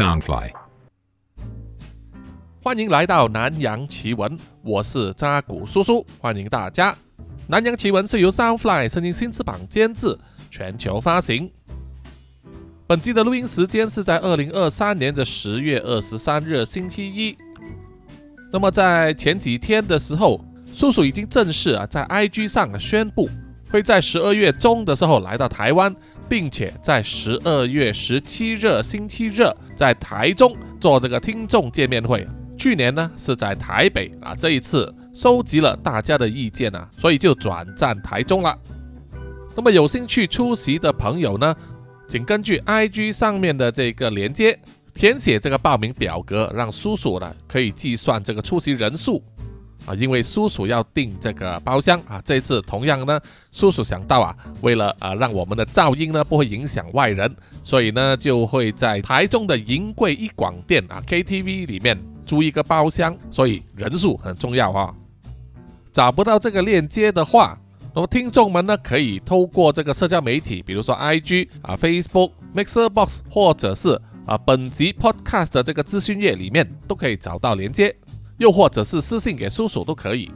Soundfly，欢迎来到南洋奇闻，我是扎古叔叔，欢迎大家。南洋奇闻是由 Soundfly 声音新翅膀监制，全球发行。本期的录音时间是在二零二三年的十月二十三日星期一。那么在前几天的时候，叔叔已经正式啊在 IG 上宣布，会在十二月中的时候来到台湾，并且在十二月十七日星期日在台中做这个听众见面会。去年呢是在台北啊，这一次收集了大家的意见啊，所以就转战台中了。那么有兴趣出席的朋友呢？请根据 IG 上面的这个连接填写这个报名表格，让叔叔呢可以计算这个出席人数啊。因为叔叔要订这个包厢啊，这一次同样呢，叔叔想到啊，为了啊让我们的噪音呢不会影响外人，所以呢就会在台中的银贵一广店啊 KTV 里面租一个包厢，所以人数很重要啊。找不到这个链接的话。那么听众们呢，可以透过这个社交媒体，比如说 I G 啊、Facebook、Mixer Box，或者是啊本集 Podcast 的这个资讯页里面，都可以找到连接，又或者是私信给叔叔都可以。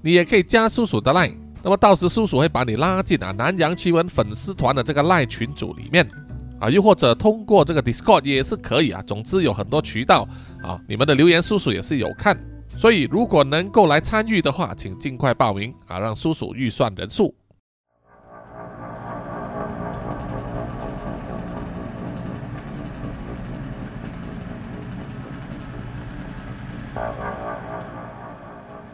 你也可以加叔叔的 Line，那么到时叔叔会把你拉进啊南洋奇闻粉丝团的这个 Line 群组里面啊，又或者通过这个 Discord 也是可以啊。总之有很多渠道啊，你们的留言叔叔也是有看。所以，如果能够来参与的话，请尽快报名啊，让叔叔预算人数。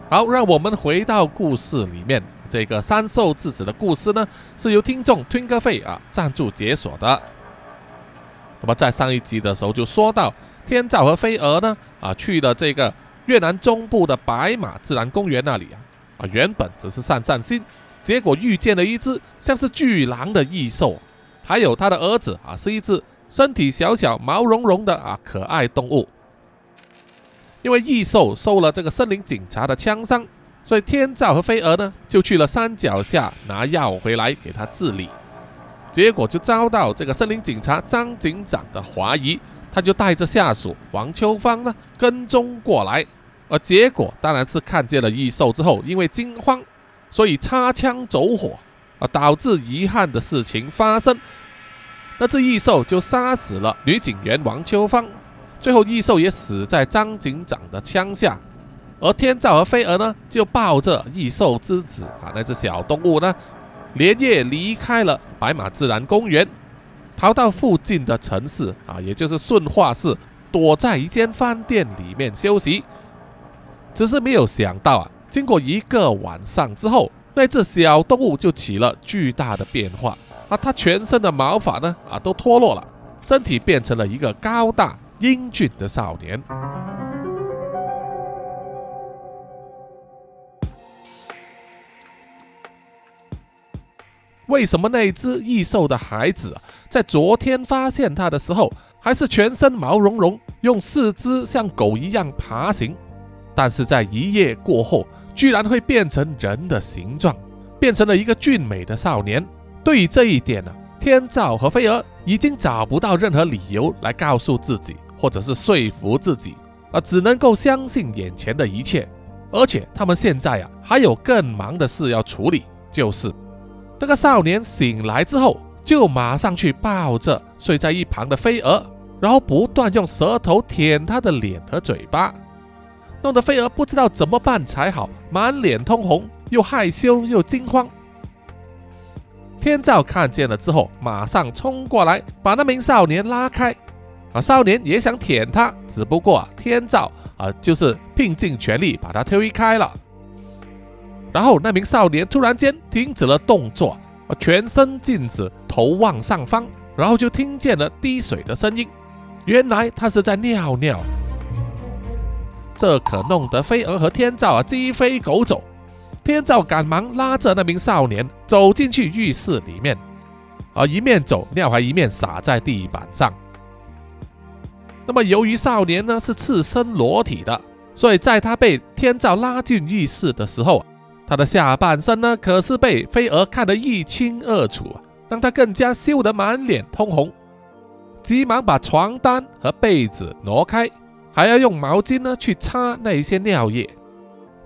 好，让我们回到故事里面。这个三兽之子的故事呢，是由听众 Twinkle 费啊赞助解锁的。那么在上一集的时候就说到，天照和飞蛾呢啊去了这个。越南中部的白马自然公园那里啊，啊，原本只是散散心，结果遇见了一只像是巨狼的异兽，还有他的儿子啊，是一只身体小小、毛茸茸的啊可爱动物。因为异兽受了这个森林警察的枪伤，所以天照和飞蛾呢就去了山脚下拿药回来给他治理，结果就遭到这个森林警察张警长的怀疑。他就带着下属王秋芳呢跟踪过来，而结果当然是看见了异兽之后，因为惊慌，所以擦枪走火，啊，导致遗憾的事情发生。那只异兽就杀死了女警员王秋芳，最后异兽也死在张警长的枪下。而天照和飞蛾呢，就抱着异兽之子啊那只小动物呢，连夜离开了白马自然公园。逃到附近的城市啊，也就是顺化市，躲在一间饭店里面休息。只是没有想到啊，经过一个晚上之后，那只小动物就起了巨大的变化啊，它全身的毛发呢啊都脱落了，身体变成了一个高大英俊的少年。为什么那只异兽的孩子在昨天发现它的时候，还是全身毛茸茸，用四肢像狗一样爬行，但是在一夜过后，居然会变成人的形状，变成了一个俊美的少年？对于这一点呢，天照和飞蛾已经找不到任何理由来告诉自己，或者是说服自己，啊只能够相信眼前的一切。而且他们现在啊，还有更忙的事要处理，就是。那个少年醒来之后，就马上去抱着睡在一旁的飞蛾，然后不断用舌头舔他的脸和嘴巴，弄得飞蛾不知道怎么办才好，满脸通红，又害羞又惊慌。天照看见了之后，马上冲过来把那名少年拉开，啊，少年也想舔他，只不过啊天照啊，就是拼尽全力把他推开了。然后那名少年突然间停止了动作，啊全身静止，头望上方，然后就听见了滴水的声音。原来他是在尿尿，这可弄得飞蛾和天照啊鸡飞狗走。天照赶忙拉着那名少年走进去浴室里面，而一面走，尿还一面洒在地板上。那么由于少年呢是赤身裸体的，所以在他被天照拉进浴室的时候。他的下半身呢，可是被飞蛾看得一清二楚，让他更加羞得满脸通红。急忙把床单和被子挪开，还要用毛巾呢去擦那一些尿液。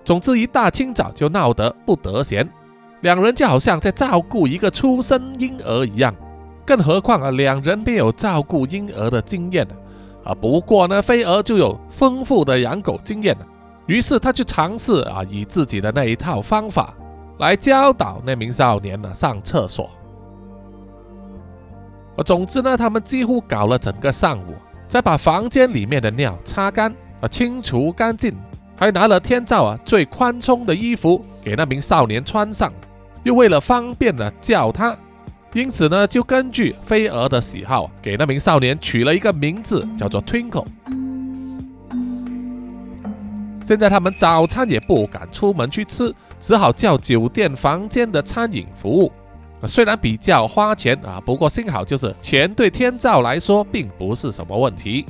总之，一大清早就闹得不得闲，两人就好像在照顾一个出生婴儿一样。更何况啊，两人没有照顾婴儿的经验。啊不过呢，飞蛾就有丰富的养狗经验于是他就尝试啊，以自己的那一套方法来教导那名少年呢上厕所。总之呢，他们几乎搞了整个上午，再把房间里面的尿擦干啊，清除干净，还拿了天照啊最宽松的衣服给那名少年穿上，又为了方便呢叫他，因此呢就根据飞蛾的喜好，给那名少年取了一个名字，叫做 Twinkle。现在他们早餐也不敢出门去吃，只好叫酒店房间的餐饮服务。虽然比较花钱啊，不过幸好就是钱对天照来说并不是什么问题。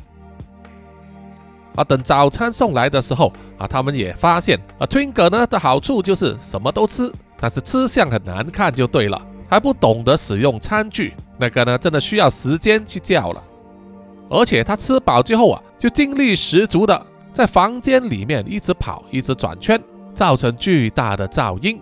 啊，等早餐送来的时候啊，他们也发现啊，Twinkle 呢的好处就是什么都吃，但是吃相很难看就对了，还不懂得使用餐具，那个呢真的需要时间去教了。而且他吃饱之后啊，就精力十足的在房间里面一直跑，一直转圈，造成巨大的噪音，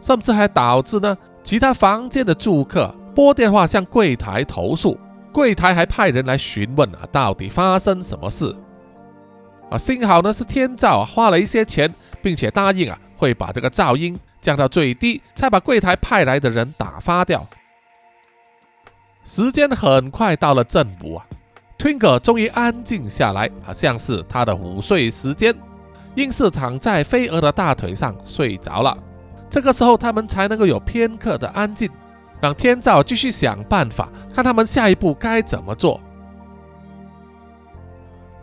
甚至还导致呢。其他房间的住客拨电话向柜台投诉，柜台还派人来询问啊，到底发生什么事？啊，幸好呢是天照花了一些钱，并且答应啊会把这个噪音降到最低，才把柜台派来的人打发掉。时间很快到了正午啊，Twinkle 终于安静下来好，像是他的午睡时间，硬是躺在飞蛾的大腿上睡着了。这个时候，他们才能够有片刻的安静，让天照继续想办法，看他们下一步该怎么做。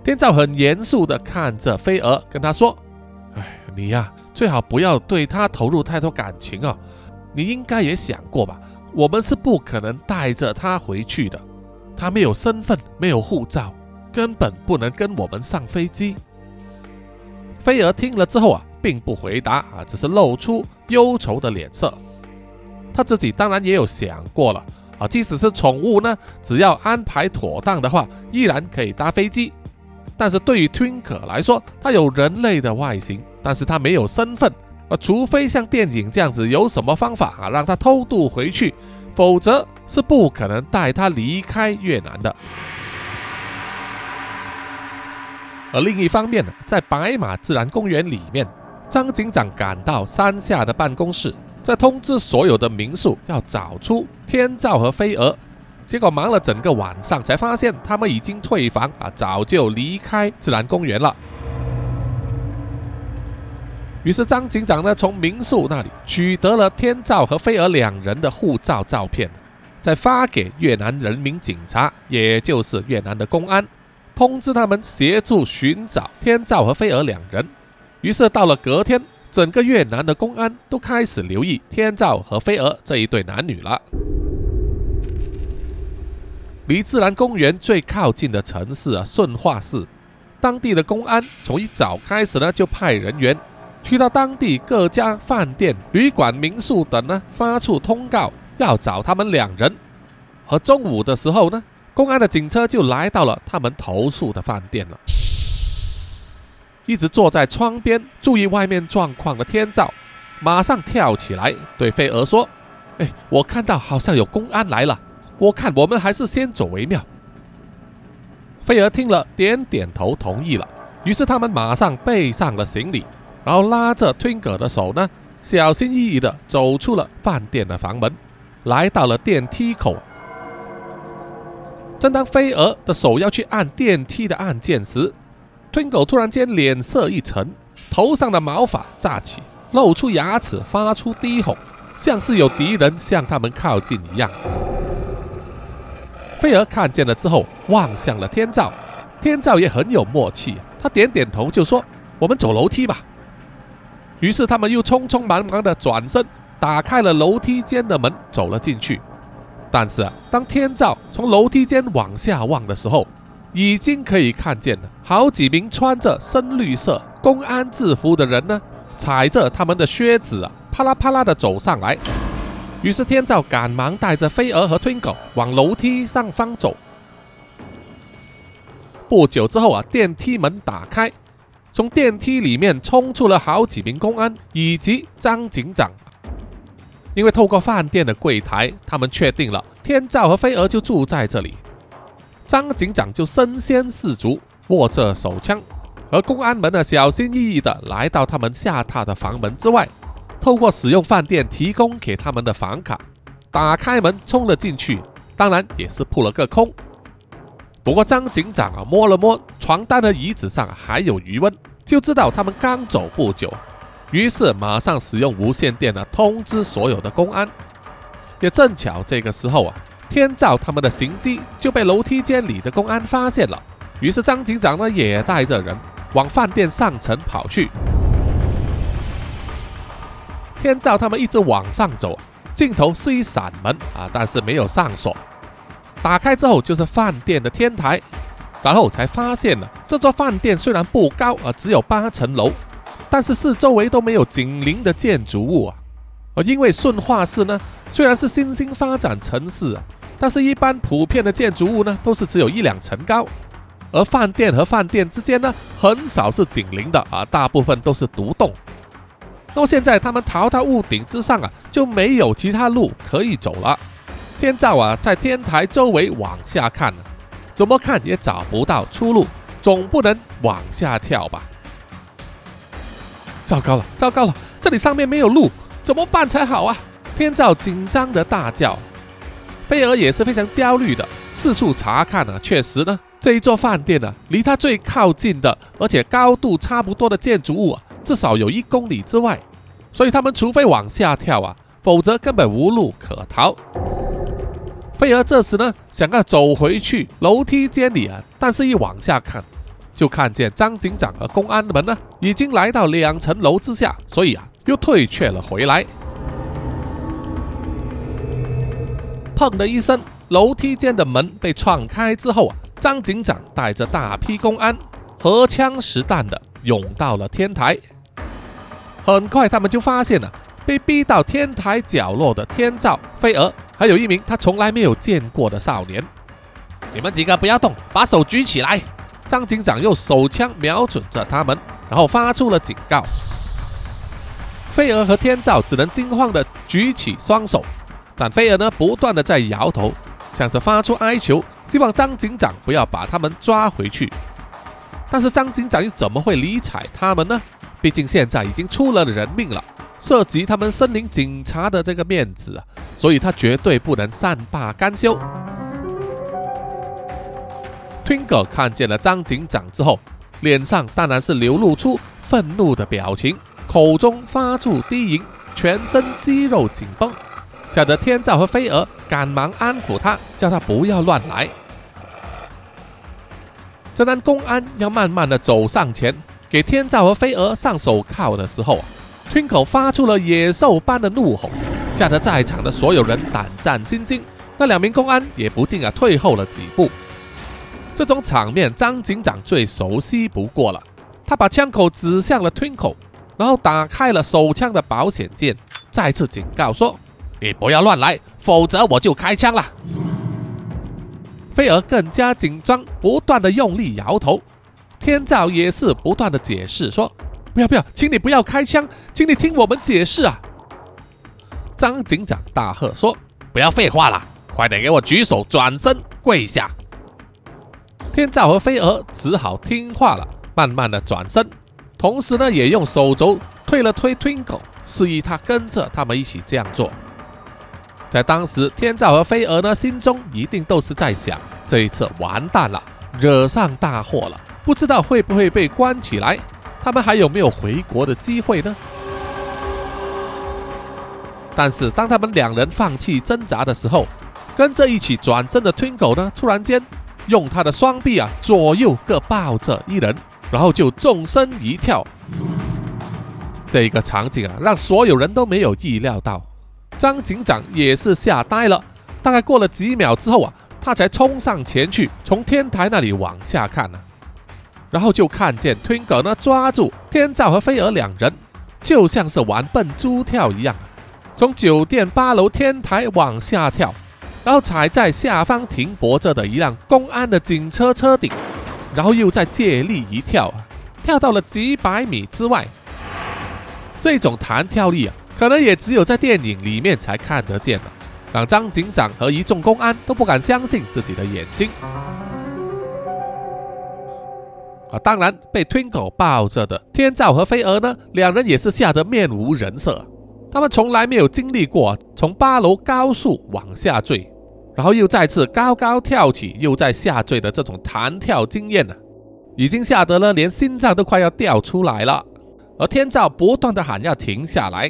天照很严肃地看着飞蛾，跟他说：“，你呀，最好不要对他投入太多感情啊！你应该也想过吧，我们是不可能带着他回去的，他没有身份，没有护照，根本不能跟我们上飞机。”飞蛾听了之后啊。并不回答啊，只是露出忧愁的脸色。他自己当然也有想过了啊，即使是宠物呢，只要安排妥当的话，依然可以搭飞机。但是对于 Twinkle 来说，它有人类的外形，但是他没有身份啊，除非像电影这样子，有什么方法啊，让他偷渡回去，否则是不可能带他离开越南的。而另一方面呢，在白马自然公园里面。张警长赶到山下的办公室，在通知所有的民宿要找出天照和飞蛾。结果忙了整个晚上，才发现他们已经退房啊，早就离开自然公园了。于是张警长呢，从民宿那里取得了天照和飞蛾两人的护照照片，再发给越南人民警察，也就是越南的公安，通知他们协助寻找天照和飞蛾两人。于是到了隔天，整个越南的公安都开始留意天照和飞蛾这一对男女了。离自然公园最靠近的城市啊，顺化市，当地的公安从一早开始呢，就派人员去到当地各家饭店、旅馆、民宿等呢，发出通告要找他们两人。而中午的时候呢，公安的警车就来到了他们投诉的饭店了。一直坐在窗边注意外面状况的天照，马上跳起来对飞蛾说：“哎，我看到好像有公安来了，我看我们还是先走为妙。”飞蛾听了点点头，同意了。于是他们马上背上了行李，然后拉着 Twinkle 的手呢，小心翼翼地走出了饭店的房门，来到了电梯口。正当飞蛾的手要去按电梯的按键时，，Twingo 突然间脸色一沉，头上的毛发炸起，露出牙齿，发出低吼，像是有敌人向他们靠近一样。飞蛾看见了之后，望向了天照，天照也很有默契，他点点头就说：“我们走楼梯吧。”于是他们又匆匆忙忙的转身，打开了楼梯间的门，走了进去。但是啊，当天照从楼梯间往下望的时候，已经可以看见，好几名穿着深绿色公安制服的人呢，踩着他们的靴子啊，啪啦啪啦的走上来。于是天照赶忙带着飞蛾和 Twinkle 往楼梯上方走。不久之后啊，电梯门打开，从电梯里面冲出了好几名公安以及张警长。因为透过饭店的柜台，他们确定了天照和飞蛾就住在这里。张警长就身先士卒，握着手枪，而公安们呢，小心翼翼地来到他们下榻的房门之外，透过使用饭店提供给他们的房卡，打开门冲了进去，当然也是扑了个空。不过张警长啊，摸了摸床单的椅子上还有余温，就知道他们刚走不久，于是马上使用无线电呢通知所有的公安。也正巧这个时候啊，天照他们的行迹就被楼梯间里的公安发现了，于是张警长呢也带着人往饭店上层跑去。天照他们一直往上走，尽头是一扇门啊，但是没有上锁。打开之后就是饭店的天台，然后才发现了这座饭店虽然不高啊，只有八层楼，但是四周围都没有紧邻的建筑物啊。而因为顺化市呢，虽然是新兴发展城市啊，但是一般普遍的建筑物呢都是只有一两层高，而饭店和饭店之间呢很少是紧邻的啊，大部分都是独栋。那么现在他们逃到屋顶之上啊，就没有其他路可以走了。天照啊，在天台周围往下看，怎么看也找不到出路，总不能往下跳吧？糟糕了，糟糕了，这里上面没有路，怎么办才好啊？天照紧张的大叫。菲儿也是非常焦虑的，四处查看啊，确实呢，这一座饭店呢，离他最靠近的，而且高度差不多的建筑物啊，至少有一公里之外，所以他们除非往下跳啊，否则根本无路可逃。菲儿这时呢，想要走回去楼梯间里啊，但是一往下看，就看见张警长和公安们呢，已经来到两层楼之下，所以啊，又退却了回来。砰的一声，楼梯间的门被撞开之后啊，张警长带着大批公安，荷枪实弹的涌到了天台。很快，他们就发现了被逼到天台角落的天照、飞蛾。还有一名他从来没有见过的少年，你们几个不要动，把手举起来。张警长用手枪瞄准着他们，然后发出了警告。菲儿和天照只能惊慌的举起双手，但菲儿呢，不断的在摇头，像是发出哀求，希望张警长不要把他们抓回去。但是张警长又怎么会理睬他们呢？毕竟现在已经出了人命了。涉及他们森林警察的这个面子啊，所以他绝对不能善罢甘休。Twinkle 看见了张警长之后，脸上当然是流露出愤怒的表情，口中发出低吟，全身肌肉紧绷，吓得天照和飞蛾赶忙安抚他，叫他不要乱来。正当公安要慢慢的走上前，给天照和飞蛾上手铐的时候。Twinkle 发出了野兽般的怒吼，吓得在场的所有人胆战心惊。那两名公安也不禁啊退后了几步。这种场面，张警长最熟悉不过了。他把枪口指向了 Twinkle，然后打开了手枪的保险键，再次警告说：“你不要乱来，否则我就开枪了。”菲儿更加紧张，不断的用力摇头。天照也是不断的解释说。不要不要，请你不要开枪，请你听我们解释啊！张警长大喝说：“不要废话了，快点给我举手转身跪下！”天照和飞蛾只好听话了，慢慢的转身，同时呢也用手肘推了推 Twinkle，示意他跟着他们一起这样做。在当时，天照和飞蛾呢心中一定都是在想：这一次完蛋了，惹上大祸了，不知道会不会被关起来。他们还有没有回国的机会呢？但是当他们两人放弃挣扎的时候，跟着一起转身的 Twinkle 呢，突然间用他的双臂啊，左右各抱着一人，然后就纵身一跳。这个场景啊，让所有人都没有意料到。张警长也是吓呆了。大概过了几秒之后啊，他才冲上前去，从天台那里往下看呢。然后就看见 Twinkle 呢抓住天照和飞蛾两人，就像是玩笨猪跳一样，从酒店八楼天台往下跳，然后踩在下方停泊着的一辆公安的警车车顶，然后又再借力一跳，跳到了几百米之外。这种弹跳力啊，可能也只有在电影里面才看得见了，让张警长和一众公安都不敢相信自己的眼睛。啊，当然被 Twinkle 抱着的天照和飞蛾呢，两人也是吓得面无人色。他们从来没有经历过从八楼高速往下坠，然后又再次高高跳起，又再下坠的这种弹跳经验呢，已经吓得了连心脏都快要掉出来了。而天照不断的喊要停下来，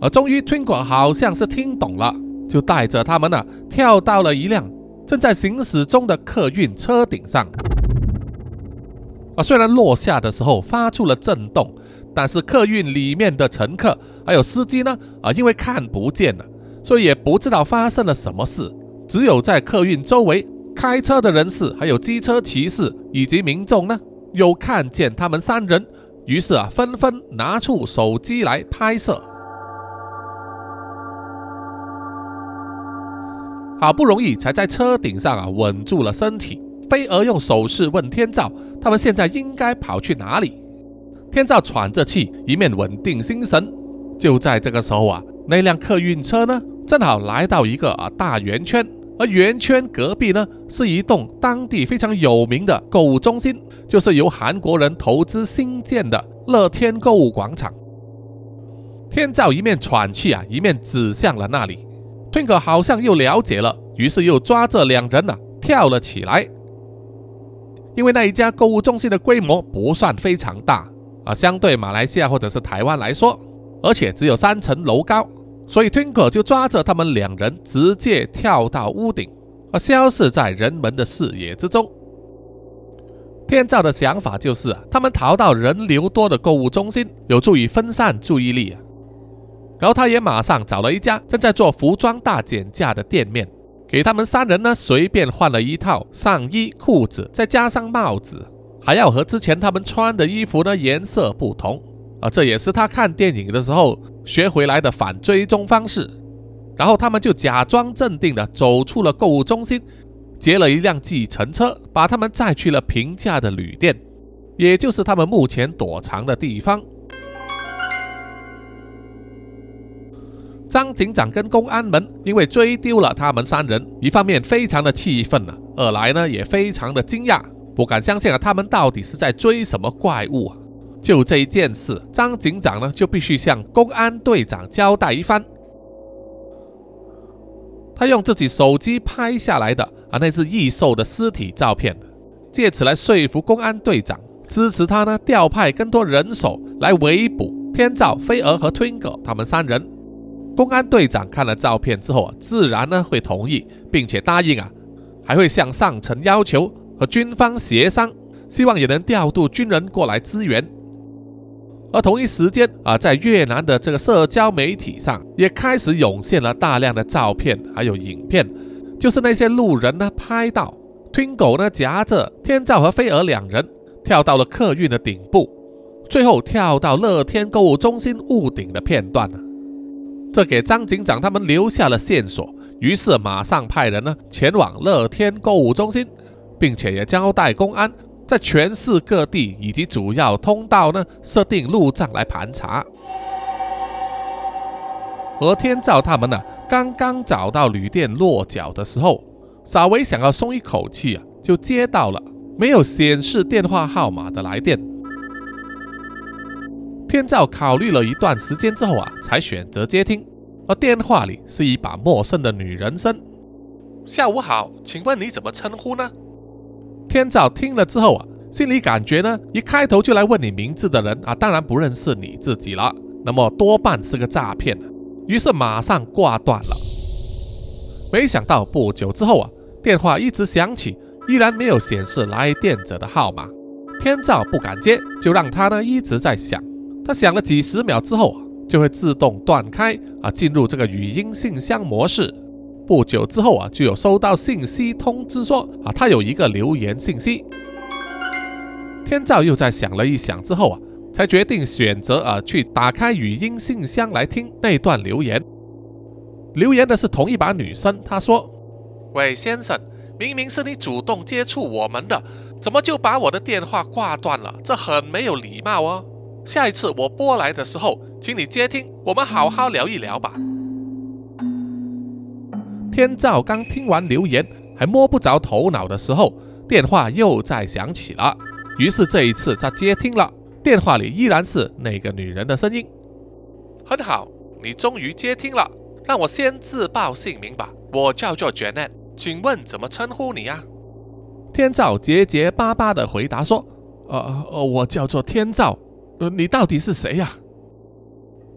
而终于 Twinkle 好像是听懂了，就带着他们呢跳到了一辆正在行驶中的客运车顶上。啊，虽然落下的时候发出了震动，但是客运里面的乘客还有司机呢，啊，因为看不见了，所以也不知道发生了什么事。只有在客运周围开车的人士，还有机车骑士以及民众呢，有看见他们三人，于是啊，纷纷拿出手机来拍摄。好不容易才在车顶上啊稳住了身体。飞蛾用手势问天照：“他们现在应该跑去哪里？”天照喘着气，一面稳定心神。就在这个时候啊，那辆客运车呢，正好来到一个啊大圆圈，而圆圈隔壁呢，是一栋当地非常有名的购物中心，就是由韩国人投资新建的乐天购物广场。天照一面喘气啊，一面指向了那里。Twinkle 好像又了解了，于是又抓着两人啊跳了起来。因为那一家购物中心的规模不算非常大啊，相对马来西亚或者是台湾来说，而且只有三层楼高，所以 Twinkle 就抓着他们两人直接跳到屋顶，而消失在人们的视野之中。天照的想法就是啊，他们逃到人流多的购物中心，有助于分散注意力啊。然后他也马上找了一家正在做服装大减价的店面。给他们三人呢，随便换了一套上衣、裤子，再加上帽子，还要和之前他们穿的衣服呢颜色不同啊！这也是他看电影的时候学回来的反追踪方式。然后他们就假装镇定的走出了购物中心，劫了一辆计程车，把他们载去了平价的旅店，也就是他们目前躲藏的地方。张警长跟公安们因为追丢了他们三人，一方面非常的气愤啊，二来呢也非常的惊讶，不敢相信啊，他们到底是在追什么怪物啊？就这一件事，张警长呢就必须向公安队长交代一番。他用自己手机拍下来的啊那只异兽的尸体照片，借此来说服公安队长支持他呢，调派更多人手来围捕天照、飞蛾和 Twinkle 他们三人。公安队长看了照片之后啊，自然呢会同意，并且答应啊，还会向上层要求和军方协商，希望也能调度军人过来支援。而同一时间啊，在越南的这个社交媒体上也开始涌现了大量的照片还有影片，就是那些路人呢拍到 Twinkle 呢夹着天照和飞蛾两人跳到了客运的顶部，最后跳到乐天购物中心屋顶的片段呢。这给张警长他们留下了线索，于是马上派人呢前往乐天购物中心，并且也交代公安在全市各地以及主要通道呢设定路障来盘查。何天照他们呢刚刚找到旅店落脚的时候，稍微想要松一口气啊，就接到了没有显示电话号码的来电。天照考虑了一段时间之后啊，才选择接听。而电话里是一把陌生的女人声：“下午好，请问你怎么称呼呢？”天照听了之后啊，心里感觉呢，一开头就来问你名字的人啊，当然不认识你自己了，那么多半是个诈骗。于是马上挂断了。没想到不久之后啊，电话一直响起，依然没有显示来电者的号码。天照不敢接，就让他呢一直在响。他响了几十秒之后啊，就会自动断开啊，进入这个语音信箱模式。不久之后啊，就有收到信息通知说啊，他有一个留言信息。天照又在想了一想之后啊，才决定选择啊去打开语音信箱来听那段留言。留言的是同一把女生，她说：“喂，先生，明明是你主动接触我们的。”怎么就把我的电话挂断了？这很没有礼貌哦。下一次我拨来的时候，请你接听，我们好好聊一聊吧。天照刚听完留言，还摸不着头脑的时候，电话又再响起了。于是这一次他接听了，电话里依然是那个女人的声音。很好，你终于接听了，让我先自报姓名吧，我叫做 Janet，请问怎么称呼你啊？天照结结巴巴的回答说：“呃呃，我叫做天照。”你到底是谁呀？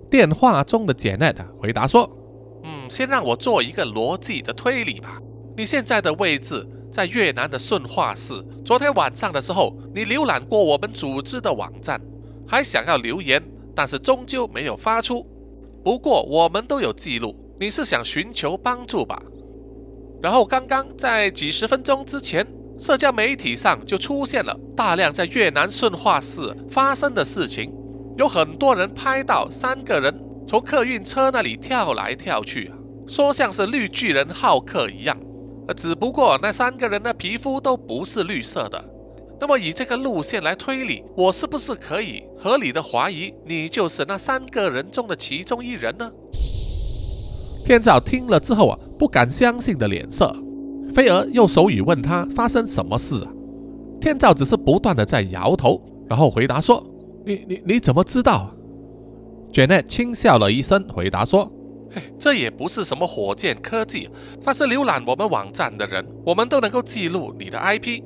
电话中的 Janet 回答说：“嗯，先让我做一个逻辑的推理吧。你现在的位置在越南的顺化市。昨天晚上的时候，你浏览过我们组织的网站，还想要留言，但是终究没有发出。不过我们都有记录，你是想寻求帮助吧？然后刚刚在几十分钟之前。”社交媒体上就出现了大量在越南顺化市发生的事情，有很多人拍到三个人从客运车那里跳来跳去，说像是绿巨人浩克一样。呃，只不过那三个人的皮肤都不是绿色的。那么以这个路线来推理，我是不是可以合理的怀疑你就是那三个人中的其中一人呢？天照听了之后啊，不敢相信的脸色。菲儿用手语问他发生什么事啊？天照只是不断的在摇头，然后回答说：“你你你怎么知道？”Janet 轻笑了一声，回答说：“嘿，这也不是什么火箭科技，凡是浏览我们网站的人，我们都能够记录你的 IP。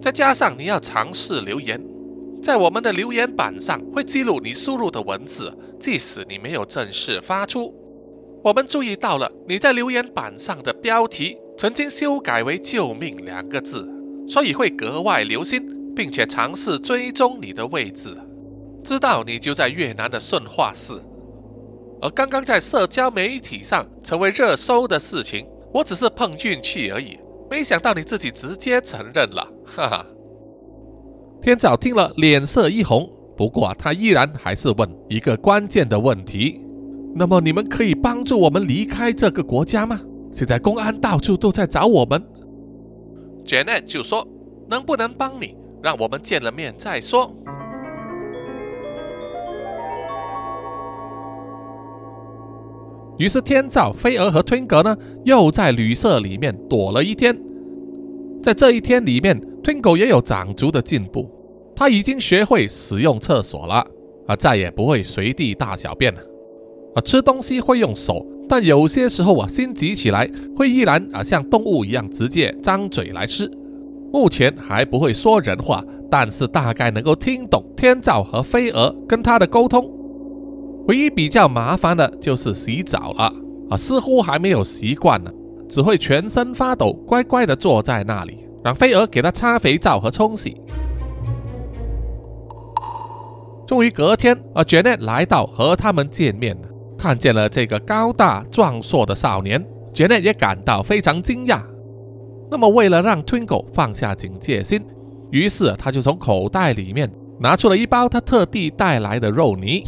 再加上你要尝试留言，在我们的留言板上会记录你输入的文字，即使你没有正式发出。我们注意到了你在留言板上的标题。”曾经修改为“救命”两个字，所以会格外留心，并且尝试追踪你的位置，知道你就在越南的顺化市。而刚刚在社交媒体上成为热搜的事情，我只是碰运气而已，没想到你自己直接承认了，哈哈。天早听了脸色一红，不过他依然还是问一个关键的问题：那么你们可以帮助我们离开这个国家吗？现在公安到处都在找我们，Janet 就说：“能不能帮你？让我们见了面再说。”于是天照、飞蛾和 Twinkle 呢，又在旅社里面躲了一天。在这一天里面，Twinkle 也有长足的进步，他已经学会使用厕所了，啊，再也不会随地大小便了，啊，吃东西会用手。但有些时候啊，心急起来会依然啊像动物一样直接张嘴来吃。目前还不会说人话，但是大概能够听懂天照和飞蛾跟他的沟通。唯一比较麻烦的就是洗澡了啊，似乎还没有习惯呢，只会全身发抖，乖乖的坐在那里，让飞蛾给他擦肥皂和冲洗。终于隔天啊，Janet 来到和他们见面了。看见了这个高大壮硕的少年，Janet 也感到非常惊讶。那么，为了让 Twinkle 放下警戒心，于是他就从口袋里面拿出了一包他特地带来的肉泥。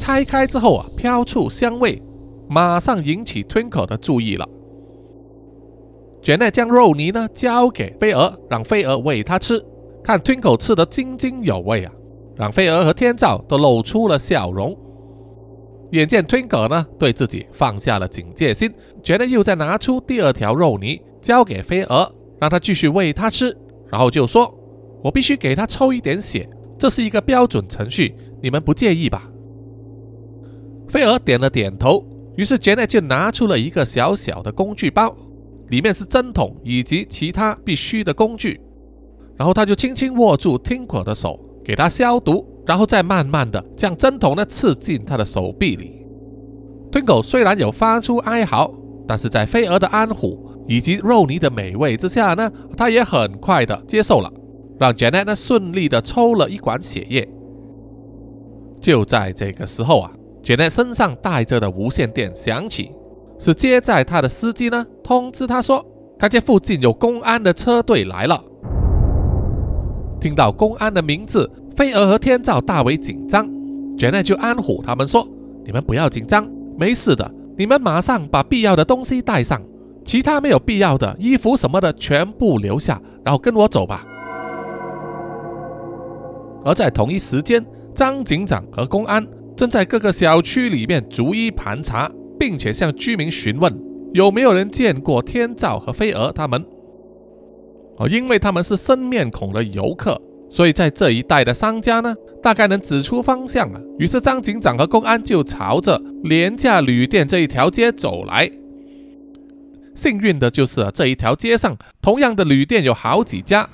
拆开之后啊，飘出香味，马上引起 Twinkle 的注意了。卷内将肉泥呢交给飞蛾，让飞蛾喂他吃。看 Twinkle 吃得津津有味啊，让飞蛾和天照都露出了笑容。眼见 Twinkle 呢对自己放下了警戒心，觉得又再拿出第二条肉泥交给飞蛾，让他继续喂他吃，然后就说：“我必须给他抽一点血，这是一个标准程序，你们不介意吧？”飞蛾点了点头，于是 Janet 就拿出了一个小小的工具包，里面是针筒以及其他必须的工具，然后他就轻轻握住 Twinkle 的手，给他消毒。然后再慢慢的将针筒呢刺进他的手臂里。Twinkle 虽然有发出哀嚎，但是在飞蛾的安抚以及肉泥的美味之下呢，他也很快的接受了，让 Janet 呢顺利的抽了一管血液。就在这个时候啊，Janet 身上带着的无线电响起，是接在他的司机呢通知他说，看见附近有公安的车队来了。听到公安的名字。飞蛾和天照大为紧张杰内就安抚他们说：“你们不要紧张，没事的。你们马上把必要的东西带上，其他没有必要的衣服什么的全部留下，然后跟我走吧。”而在同一时间，张警长和公安正在各个小区里面逐一盘查，并且向居民询问有没有人见过天照和飞蛾他们。哦，因为他们是生面孔的游客，所以在这一带的商家呢，大概能指出方向啊。于是张警长和公安就朝着廉价旅店这一条街走来。幸运的就是，这一条街上同样的旅店有好几家，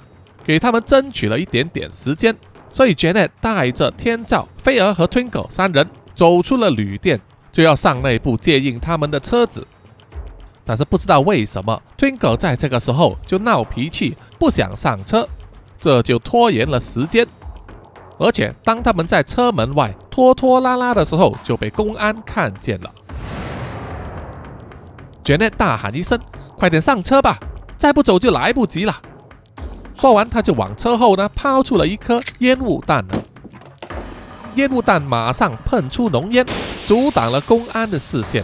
给他们争取了一点点时间。所以 Janet 带着天照、菲儿和 Twinkle 三人走出了旅店，就要上内部接应他们的车子。但是不知道为什么，Twinkle 在这个时候就闹脾气，不想上车，这就拖延了时间。而且当他们在车门外拖拖拉拉的时候，就被公安看见了。Janet 大喊一声：“快点上车吧，再不走就来不及了。”说完，他就往车后呢抛出了一颗烟雾弹。烟雾弹马上喷出浓烟，阻挡了公安的视线。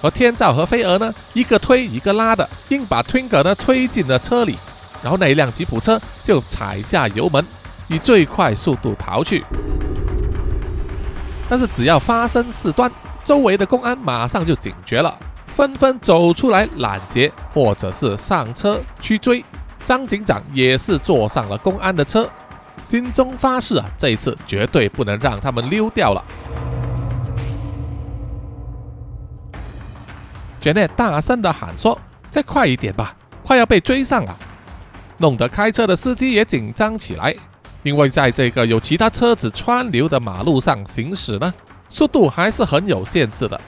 而天照和飞蛾呢，一个推一个拉的，硬把 Twinkle 呢推进了车里。然后那一辆吉普车就踩下油门，以最快速度逃去。但是只要发生事端，周围的公安马上就警觉了。纷纷走出来拦截，或者是上车去追。张警长也是坐上了公安的车，心中发誓啊，这一次绝对不能让他们溜掉了。卷内大声的喊说：“再快一点吧，快要被追上了！”弄得开车的司机也紧张起来，因为在这个有其他车子川流的马路上行驶呢，速度还是很有限制的。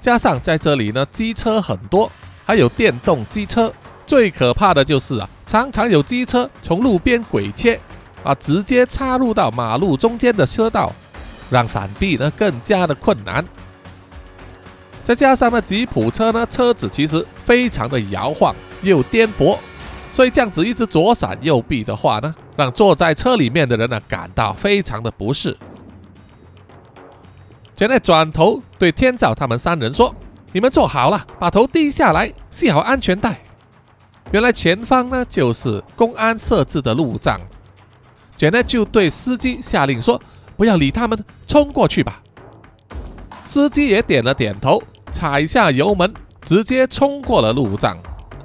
加上在这里呢，机车很多，还有电动机车。最可怕的就是啊，常常有机车从路边鬼切，啊，直接插入到马路中间的车道，让闪避呢更加的困难。再加上呢，吉普车呢，车子其实非常的摇晃又颠簸，所以这样子一直左闪右避的话呢，让坐在车里面的人呢感到非常的不适。现在转头对天照他们三人说：“你们坐好了，把头低下来，系好安全带。”原来前方呢就是公安设置的路障。简奈就对司机下令说：“不要理他们，冲过去吧。”司机也点了点头，踩下油门，直接冲过了路障，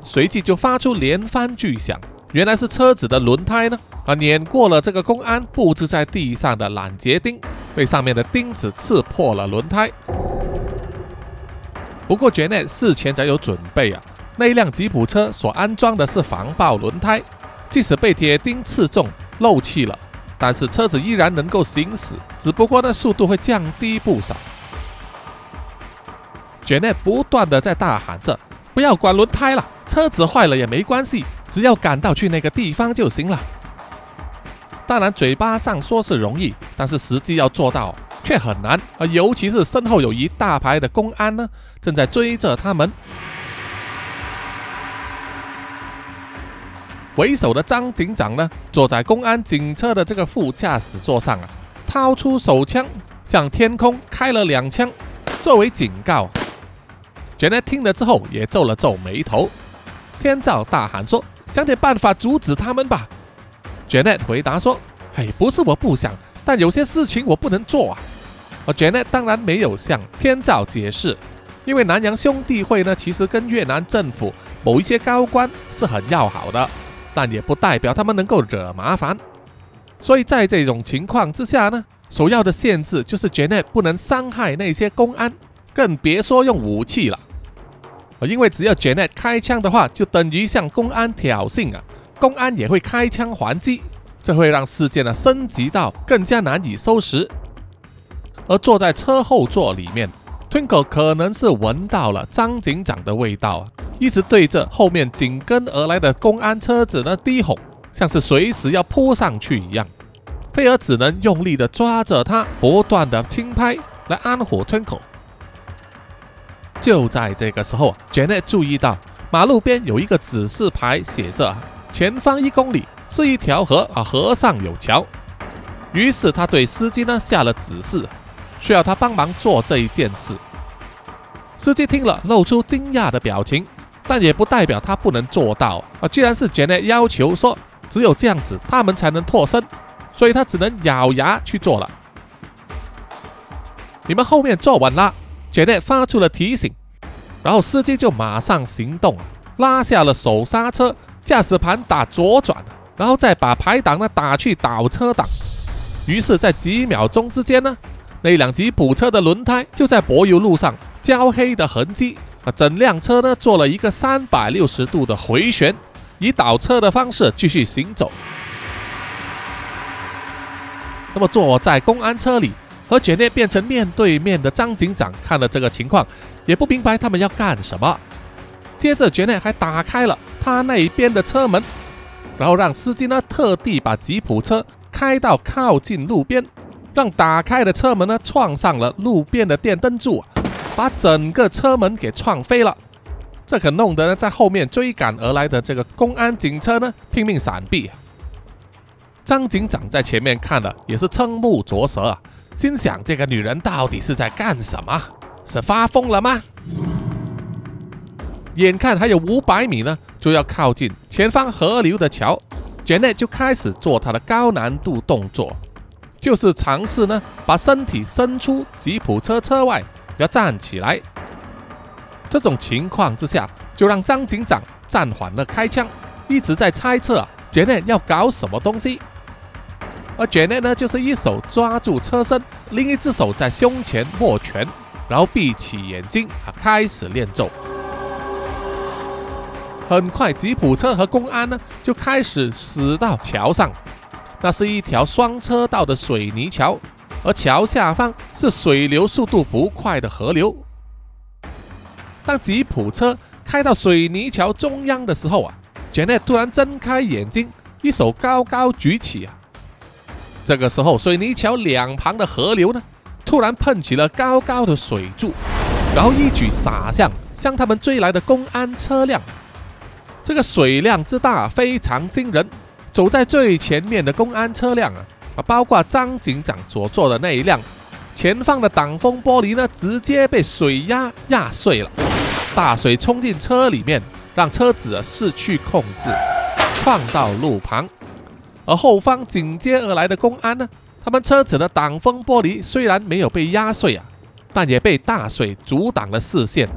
随即就发出连番巨响。原来是车子的轮胎呢，啊，碾过了这个公安布置在地上的拦截钉。被上面的钉子刺破了轮胎。不过杰内事前早有准备啊，那辆吉普车所安装的是防爆轮胎，即使被铁钉刺中漏气了，但是车子依然能够行驶，只不过那速度会降低不少。杰内不断的在大喊着：“不要管轮胎了，车子坏了也没关系，只要赶到去那个地方就行了。”当然，嘴巴上说是容易，但是实际要做到却很难啊！尤其是身后有一大排的公安呢，正在追着他们。为首的张警长呢，坐在公安警车的这个副驾驶座上啊，掏出手枪向天空开了两枪，作为警告。杰奈听了之后也皱了皱眉头。天照大喊说：“想点办法阻止他们吧！” Janet 回答说：“嘿，不是我不想，但有些事情我不能做啊。”而 Janet 当然没有向天照解释，因为南洋兄弟会呢，其实跟越南政府某一些高官是很要好的，但也不代表他们能够惹麻烦。所以在这种情况之下呢，首要的限制就是 Janet 不能伤害那些公安，更别说用武器了。因为只要 Janet 开枪的话，就等于向公安挑衅啊。公安也会开枪还击，这会让事件呢升级到更加难以收拾。而坐在车后座里面，Twinkle 可能是闻到了张警长的味道啊，一直对着后面紧跟而来的公安车子呢低吼，像是随时要扑上去一样。菲尔只能用力的抓着他，不断的轻拍来安抚 Twinkle。就在这个时候，Janet 注意到马路边有一个指示牌，写着。前方一公里是一条河啊，河上有桥。于是他对司机呢下了指示，需要他帮忙做这一件事。司机听了，露出惊讶的表情，但也不代表他不能做到啊。既然是 Janet 要求说，只有这样子他们才能脱身，所以他只能咬牙去做了。你们后面坐稳了，Janet 发出了提醒，然后司机就马上行动，拉下了手刹车，驾驶盘打左转，然后再把排挡呢打去倒车档。于是，在几秒钟之间呢，那辆吉普车的轮胎就在柏油路上焦黑的痕迹啊，整辆车呢做了一个三百六十度的回旋，以倒车的方式继续行走。那么坐在公安车里。和卷内变成面对面的张警长看了这个情况，也不明白他们要干什么。接着，卷内还打开了他那边的车门，然后让司机呢特地把吉普车开到靠近路边，让打开的车门呢撞上了路边的电灯柱，把整个车门给撞飞了。这可弄得呢在后面追赶而来的这个公安警车呢拼命闪避。张警长在前面看了也是瞠目结舌啊。心想：这个女人到底是在干什么？是发疯了吗？眼看还有五百米呢，就要靠近前方河流的桥，Janet 就开始做她的高难度动作，就是尝试呢把身体伸出吉普车车外，要站起来。这种情况之下，就让张警长暂缓了开枪，一直在猜测 Janet 要搞什么东西。而 Janet 呢，就是一手抓住车身，另一只手在胸前握拳，然后闭起眼睛啊，开始练咒。很快，吉普车和公安呢就开始驶到桥上，那是一条双车道的水泥桥，而桥下方是水流速度不快的河流。当吉普车开到水泥桥中央的时候啊杰内突然睁开眼睛，一手高高举起啊。这个时候，水泥桥两旁的河流呢，突然喷起了高高的水柱，然后一举洒向向他们追来的公安车辆。这个水量之大，非常惊人。走在最前面的公安车辆啊，啊，包括张警长所坐的那一辆，前方的挡风玻璃呢，直接被水压压碎了。大水冲进车里面，让车子失去控制，撞到路旁。而后方紧接而来的公安呢？他们车子的挡风玻璃虽然没有被压碎啊，但也被大水阻挡了视线。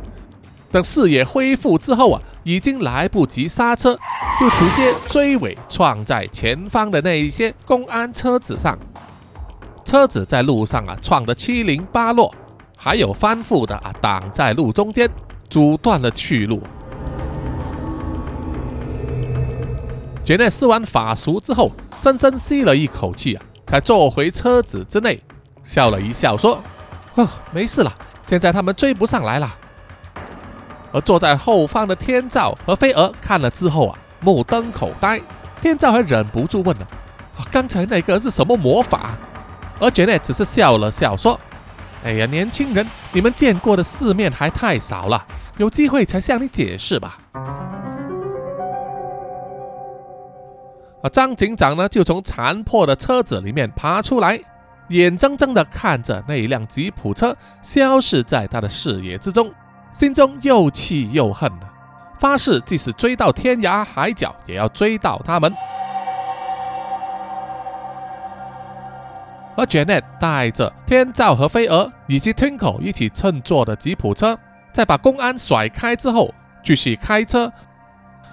等视野恢复之后啊，已经来不及刹车，就直接追尾撞在前方的那一些公安车子上。车子在路上啊撞得七零八落，还有翻覆的啊挡在路中间，阻断了去路。杰内施完法术之后，深深吸了一口气啊，才坐回车子之内，笑了一笑说：“哦，没事了，现在他们追不上来了。”而坐在后方的天照和飞蛾看了之后啊，目瞪口呆。天照还忍不住问了：“刚才那个是什么魔法？”而杰内只是笑了笑说：“哎呀，年轻人，你们见过的世面还太少了，有机会才向你解释吧。”张警长呢，就从残破的车子里面爬出来，眼睁睁地看着那一辆吉普车消失在他的视野之中，心中又气又恨发誓即使追到天涯海角，也要追到他们。而 Janet 带着天照和飞蛾以及 Twinkle 一起乘坐的吉普车，在把公安甩开之后，继续开车，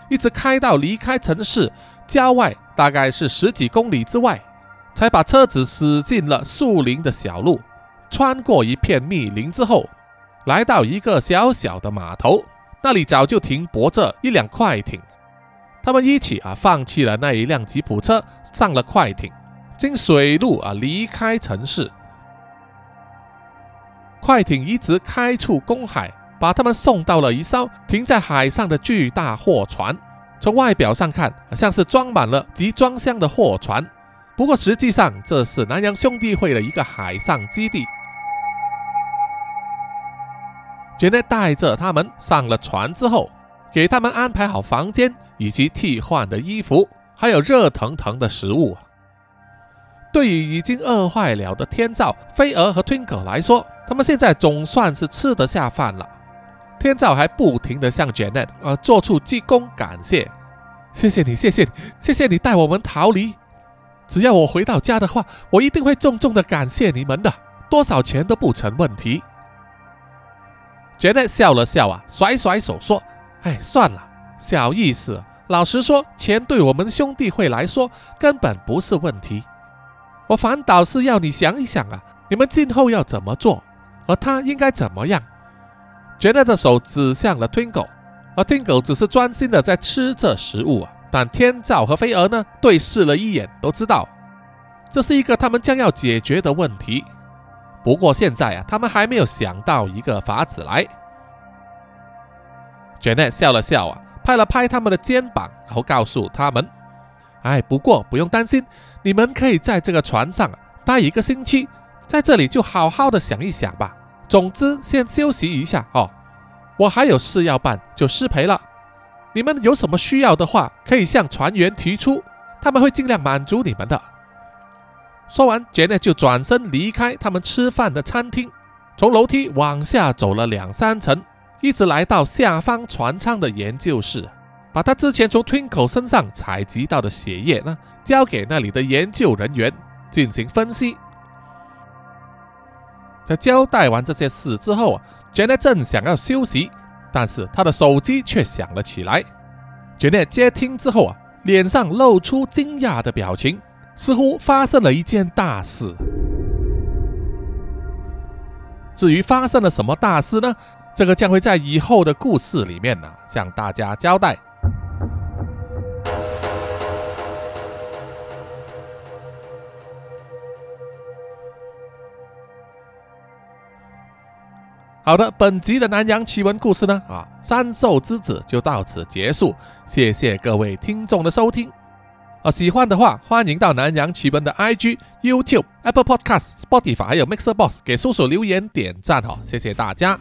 一直开到离开城市郊外。大概是十几公里之外，才把车子驶进了树林的小路，穿过一片密林之后，来到一个小小的码头，那里早就停泊着一辆快艇。他们一起啊，放弃了那一辆吉普车，上了快艇，经水路啊离开城市。快艇一直开出公海，把他们送到了一艘停在海上的巨大货船。从外表上看，像是装满了集装箱的货船，不过实际上这是南洋兄弟会的一个海上基地。杰内带着他们上了船之后，给他们安排好房间以及替换的衣服，还有热腾腾的食物。对于已经饿坏了的天照、飞蛾和 Twinkle 来说，他们现在总算是吃得下饭了。天照还不停地向 Janet 呃做出鞠躬感谢，谢谢你，谢谢你，谢谢你带我们逃离。只要我回到家的话，我一定会重重的感谢你们的，多少钱都不成问题。”Janet 笑了笑啊，甩甩手说：“哎，算了，小意思。老实说，钱对我们兄弟会来说根本不是问题。我反倒是要你想一想啊，你们今后要怎么做，而他应该怎么样。杰娜的手指向了 Twinkle，而 Twinkle 只是专心的在吃着食物啊。但天照和飞蛾呢，对视了一眼，都知道这是一个他们将要解决的问题。不过现在啊，他们还没有想到一个法子来。Janet 笑了笑啊，拍了拍他们的肩膀，然后告诉他们：“哎，不过不用担心，你们可以在这个船上待一个星期，在这里就好好的想一想吧。总之，先休息一下哦。我还有事要办，就失陪了。”你们有什么需要的话，可以向船员提出，他们会尽量满足你们的。说完，Janet 就转身离开他们吃饭的餐厅，从楼梯往下走了两三层，一直来到下方船舱的研究室，把他之前从 Twinkle 身上采集到的血液呢，交给那里的研究人员进行分析。在交代完这些事之后啊杰内正想要休息。但是他的手机却响了起来。杰内接听之后啊，脸上露出惊讶的表情，似乎发生了一件大事。至于发生了什么大事呢？这个将会在以后的故事里面呢，向大家交代。好的，本集的南洋奇闻故事呢，啊，三兽之子就到此结束。谢谢各位听众的收听，啊，喜欢的话欢迎到南洋奇闻的 IG、YouTube、Apple Podcast、Spotify 还有 Mixer Box 给叔叔留言点赞哦，谢谢大家。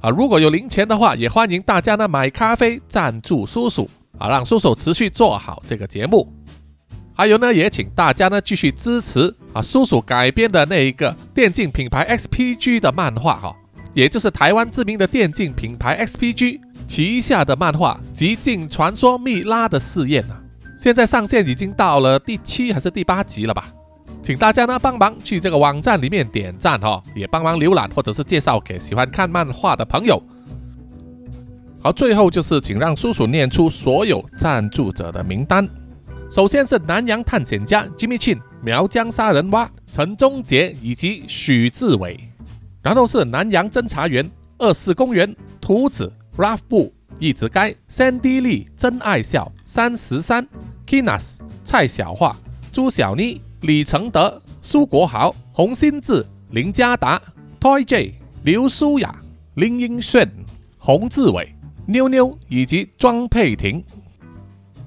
啊，如果有零钱的话，也欢迎大家呢买咖啡赞助叔叔，啊，让叔叔持续做好这个节目。还有呢，也请大家呢继续支持啊，叔叔改编的那一个电竞品牌 XPG 的漫画哈。也就是台湾知名的电竞品牌 XPG 旗下的漫画《极境传说：蜜拉的试验》啊，现在上线已经到了第七还是第八集了吧？请大家呢帮忙去这个网站里面点赞哈，也帮忙浏览或者是介绍给喜欢看漫画的朋友。好，最后就是请让叔叔念出所有赞助者的名单。首先是南洋探险家 Jimmy Chin、苗疆杀人蛙陈忠杰以及许志伟。然后是南洋侦查员、二四公园、图子、Ralph 布、一直该、Sandy、真爱笑、三十三、Kinas、蔡小桦、朱小妮、李承德、苏国豪、洪新志、林家达、Toy J、刘舒雅、林英炫、洪志伟、妞妞以及庄佩婷。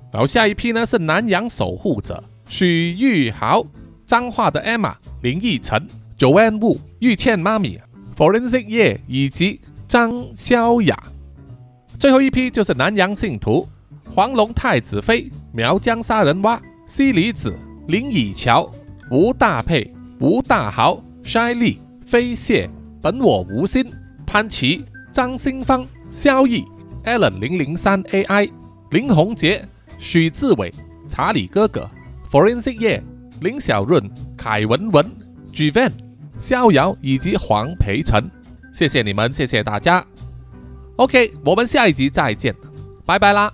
然后下一批呢是南洋守护者许玉豪、彰化的 Emma、林奕晨、Joanne Wu、玉倩妈咪。Forensic 叶以及张潇雅，最后一批就是南洋信徒黄龙太子妃苗疆杀人蛙西里子林以乔吴大佩吴大豪 Shy 丽飞蟹本我无心潘琪张新芳萧逸 Allen 零零三 AI 林宏杰许志伟查理哥哥 Forensic 叶林小润凯文文 Gvan。逍遥以及黄培成，谢谢你们，谢谢大家。OK，我们下一集再见，拜拜啦。